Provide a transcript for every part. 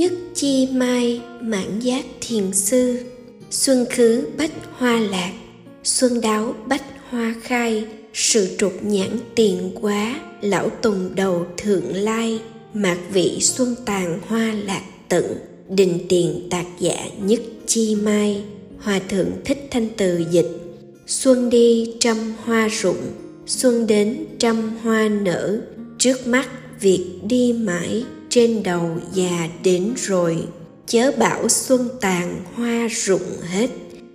nhất chi mai, mãn giác thiền sư. Xuân khứ bách hoa lạc. Xuân đáo bách hoa khai. Sự trục nhãn tiền quá, lão tùng đầu thượng lai. Mạc vị xuân tàn hoa lạc tận. Đình tiền tạc dạ nhất chi mai. Hòa thượng thích thanh từ dịch. Xuân đi trăm hoa rụng. Xuân đến trăm hoa nở. Trước mắt việc đi mãi trên đầu già đến rồi, chớ bảo xuân tàn hoa rụng hết.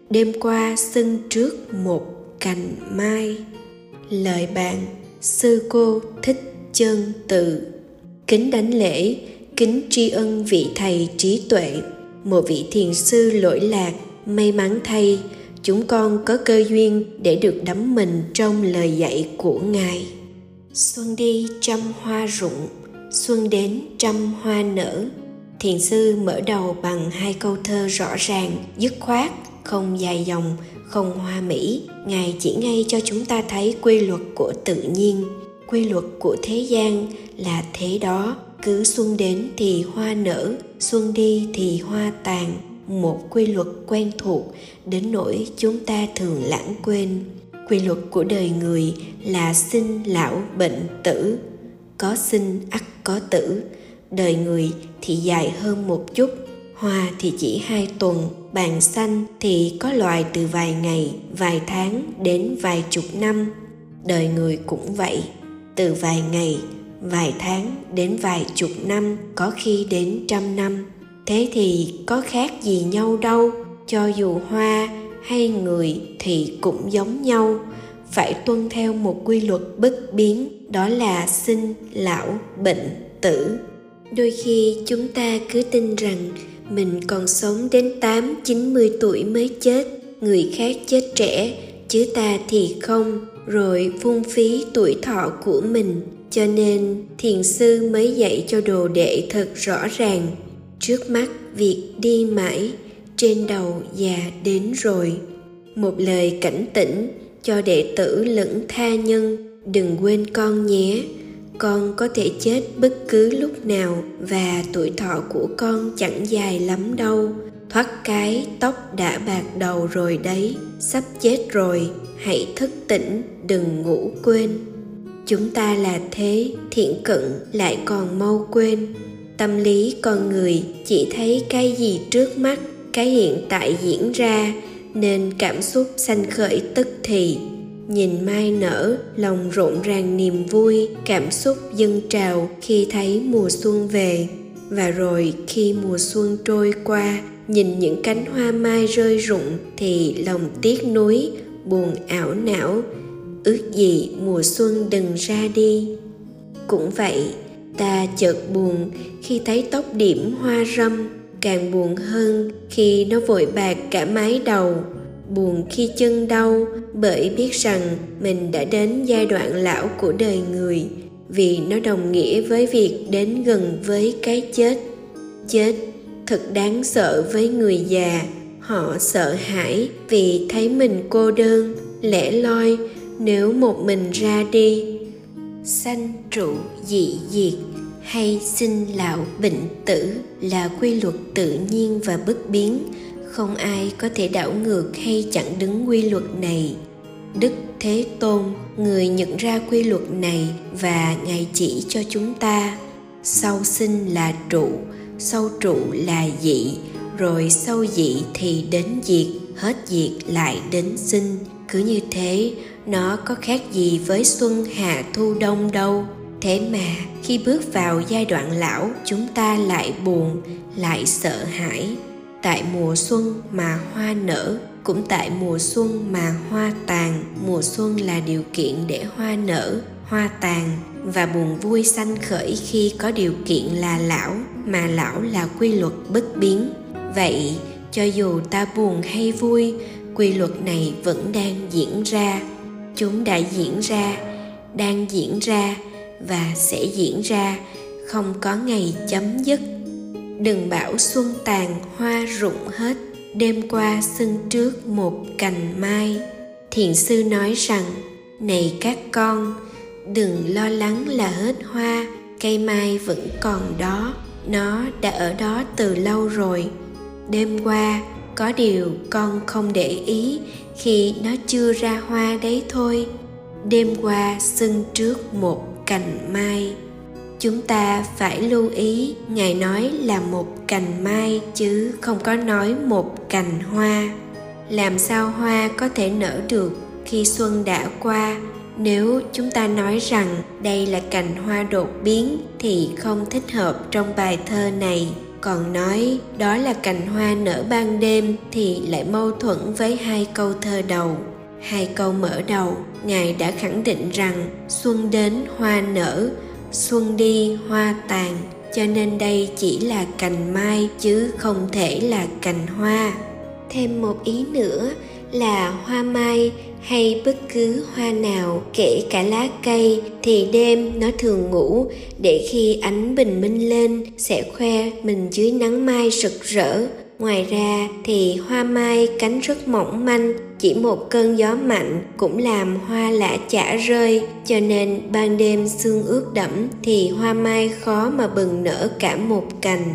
Đêm qua sân trước một cành mai. Lời bạn, sư cô thích chân tự kính đánh lễ, kính tri ân vị thầy trí tuệ. Một vị thiền sư lỗi lạc, may mắn thay. Chúng con có cơ duyên để được đắm mình trong lời dạy của ngài. Xuân đi trăm hoa rụng xuân đến, trăm hoa nở. Thiền sư mở đầu bằng hai câu thơ rõ ràng, dứt khoát, không dài dòng, không hoa mỹ. Ngài chỉ ngay cho chúng ta thấy quy luật của tự nhiên. Quy luật của thế gian là thế đó. Cứ xuân đến thì hoa nở, xuân đi thì hoa tàn. Một quy luật quen thuộc, đến nỗi chúng ta thường lãng quên. Quy luật của đời người là sinh, lão, bệnh, tử có sinh ắt có tử. Đời người thì dài hơn một chút, hoa thì chỉ hai tuần, bàn xanh thì có loài từ vài ngày, vài tháng đến vài chục năm. Đời người cũng vậy, từ vài ngày, vài tháng đến vài chục năm, có khi đến trăm năm. Thế thì có khác gì nhau đâu, cho dù hoa hay người thì cũng giống nhau. Phải tuân theo một quy luật bất biến đó là sinh lão bệnh tử đôi khi chúng ta cứ tin rằng mình còn sống đến 8, 90 tuổi mới chết, người khác chết trẻ, chứ ta thì không, rồi phung phí tuổi thọ của mình. Cho nên thiền sư mới dạy cho đồ đệ thật rõ ràng. Trước mắt việc đi mãi, trên đầu già đến rồi. Một lời cảnh tỉnh cho đệ tử lẫn tha nhân, đừng quên con nhé. Con có thể chết bất cứ lúc nào và tuổi thọ của con chẳng dài lắm đâu. Thoát cái tóc đã bạc đầu rồi đấy, sắp chết rồi. Hãy thức tỉnh, đừng ngủ quên. Chúng ta là thế, thiện cận, lại còn mau quên. Tâm lý con người chỉ thấy cái gì trước mắt, cái hiện tại diễn ra, nên cảm xúc sanh khởi tức thì nhìn mai nở, lòng rộn ràng niềm vui, cảm xúc dâng trào khi thấy mùa xuân về. Và rồi khi mùa xuân trôi qua, nhìn những cánh hoa mai rơi rụng thì lòng tiếc nuối, buồn ảo não. Ước gì mùa xuân đừng ra đi. Cũng vậy, ta chợt buồn khi thấy tóc điểm hoa râm càng buồn hơn khi nó vội bạc cả mái đầu buồn khi chân đau bởi biết rằng mình đã đến giai đoạn lão của đời người, vì nó đồng nghĩa với việc đến gần với cái chết. Chết thật đáng sợ với người già, họ sợ hãi vì thấy mình cô đơn, lẻ loi nếu một mình ra đi. Sanh trụ dị diệt hay sinh lão bệnh tử là quy luật tự nhiên và bất biến không ai có thể đảo ngược hay chặn đứng quy luật này. Đức thế tôn, người nhận ra quy luật này và ngài chỉ cho chúng ta, sau sinh là trụ, sau trụ là dị, rồi sau dị thì đến diệt, hết diệt lại đến sinh. Cứ như thế, nó có khác gì với xuân hạ thu đông đâu. Thế mà, khi bước vào giai đoạn lão, chúng ta lại buồn, lại sợ hãi tại mùa xuân mà hoa nở, cũng tại mùa xuân mà hoa tàn. Mùa xuân là điều kiện để hoa nở, hoa tàn, và buồn vui sanh khởi khi có điều kiện là lão, mà lão là quy luật bất biến. Vậy, cho dù ta buồn hay vui, quy luật này vẫn đang diễn ra. Chúng đã diễn ra, đang diễn ra, và sẽ diễn ra. Không có ngày chấm dứt đừng bảo xuân tàn hoa rụng hết, đêm qua sân trước một cành mai. Thiền sư nói rằng, này các con, đừng lo lắng là hết hoa, cây mai vẫn còn đó, nó đã ở đó từ lâu rồi. Đêm qua, có điều con không để ý khi nó chưa ra hoa đấy thôi. Đêm qua sưng trước một cành mai chúng ta phải lưu ý, ngài nói là một cành mai chứ không có nói một cành hoa. Làm sao hoa có thể nở được khi xuân đã qua? Nếu chúng ta nói rằng đây là cành hoa đột biến thì không thích hợp trong bài thơ này. Còn nói đó là cành hoa nở ban đêm thì lại mâu thuẫn với hai câu thơ đầu. Hai câu mở đầu, ngài đã khẳng định rằng xuân đến hoa nở xuân đi, hoa tàn, cho nên đây chỉ là cành mai chứ không thể là cành hoa. Thêm một ý nữa là hoa mai hay bất cứ hoa nào, kể cả lá cây, thì đêm nó thường ngủ, để khi ánh bình minh lên, sẽ khoe mình dưới nắng mai rực rỡ. Ngoài ra thì hoa mai cánh rất mỏng manh chỉ một cơn gió mạnh cũng làm hoa lã chả rơi, cho nên ban đêm sương ướt đẫm thì hoa mai khó mà bừng nở cả một cành.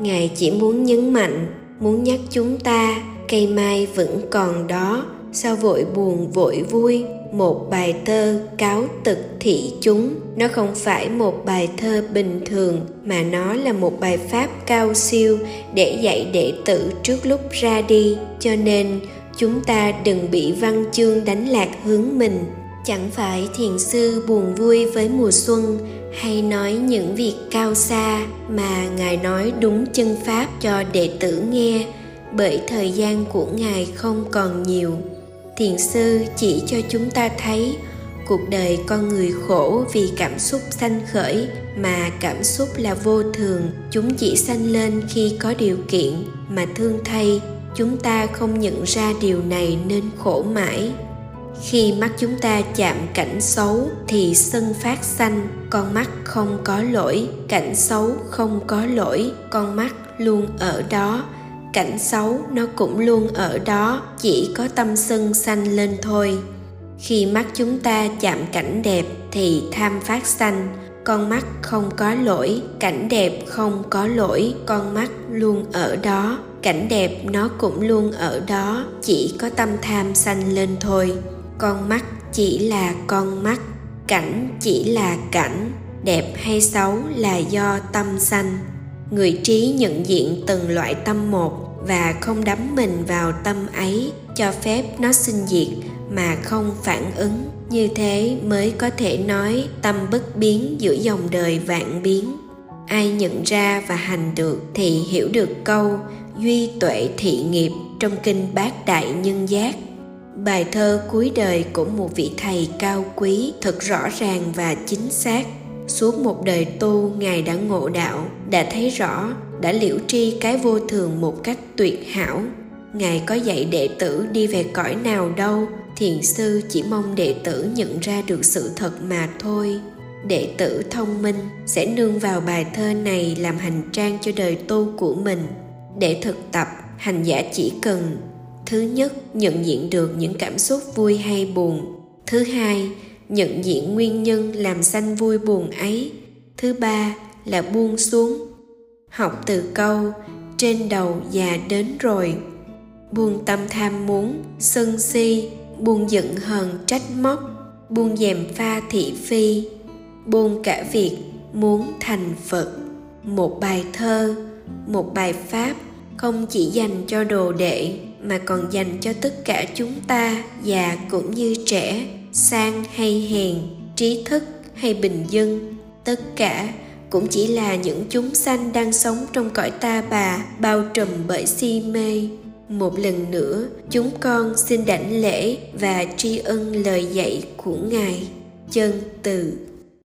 Ngài chỉ muốn nhấn mạnh, muốn nhắc chúng ta, cây mai vẫn còn đó. Sao vội buồn vội vui, một bài thơ cáo tực thị chúng. Nó không phải một bài thơ bình thường, mà nó là một bài pháp cao siêu để dạy đệ tử trước lúc ra đi. Cho nên chúng ta đừng bị văn chương đánh lạc hướng mình. Chẳng phải thiền sư buồn vui với mùa xuân hay nói những việc cao xa mà ngài nói đúng chân pháp cho đệ tử nghe, bởi thời gian của ngài không còn nhiều. Thiền sư chỉ cho chúng ta thấy cuộc đời con người khổ vì cảm xúc sanh khởi mà cảm xúc là vô thường. Chúng chỉ sanh lên khi có điều kiện mà thương thay chúng ta không nhận ra điều này nên khổ mãi. Khi mắt chúng ta chạm cảnh xấu thì sân phát xanh, con mắt không có lỗi, cảnh xấu không có lỗi, con mắt luôn ở đó. Cảnh xấu nó cũng luôn ở đó, chỉ có tâm sân xanh lên thôi. Khi mắt chúng ta chạm cảnh đẹp thì tham phát xanh, con mắt không có lỗi, cảnh đẹp không có lỗi, con mắt luôn ở đó cảnh đẹp nó cũng luôn ở đó, chỉ có tâm tham sanh lên thôi. Con mắt chỉ là con mắt, cảnh chỉ là cảnh, đẹp hay xấu là do tâm sanh. Người trí nhận diện từng loại tâm một và không đắm mình vào tâm ấy cho phép nó sinh diệt mà không phản ứng. Như thế mới có thể nói tâm bất biến giữa dòng đời vạn biến. Ai nhận ra và hành được thì hiểu được câu duy tuệ thị nghiệp trong kinh bát đại nhân giác. Bài thơ cuối đời của một vị thầy cao quý thật rõ ràng và chính xác. Suốt một đời tu, ngài đã ngộ đạo, đã thấy rõ, đã liễu tri cái vô thường một cách tuyệt hảo. Ngài có dạy đệ tử đi về cõi nào đâu, thiền sư chỉ mong đệ tử nhận ra được sự thật mà thôi. Đệ tử thông minh sẽ nương vào bài thơ này làm hành trang cho đời tu của mình để thực tập, hành giả chỉ cần, thứ nhất, nhận diện được những cảm xúc vui hay buồn. Thứ hai, nhận diện nguyên nhân làm sanh vui buồn ấy. Thứ ba là buông xuống, học từ câu, trên đầu già đến rồi. Buông tâm tham muốn, sân si, buông giận hờn, trách móc, buông dèm pha thị phi, buông cả việc muốn thành phật. Một bài thơ, một bài pháp không chỉ dành cho đồ đệ, mà còn dành cho tất cả chúng ta, già cũng như trẻ, sang hay hèn, trí thức hay bình dân. Tất cả cũng chỉ là những chúng sanh đang sống trong cõi ta bà, bao trùm bởi si mê. Một lần nữa, chúng con xin đảnh lễ và tri ân lời dạy của ngài. Chân từ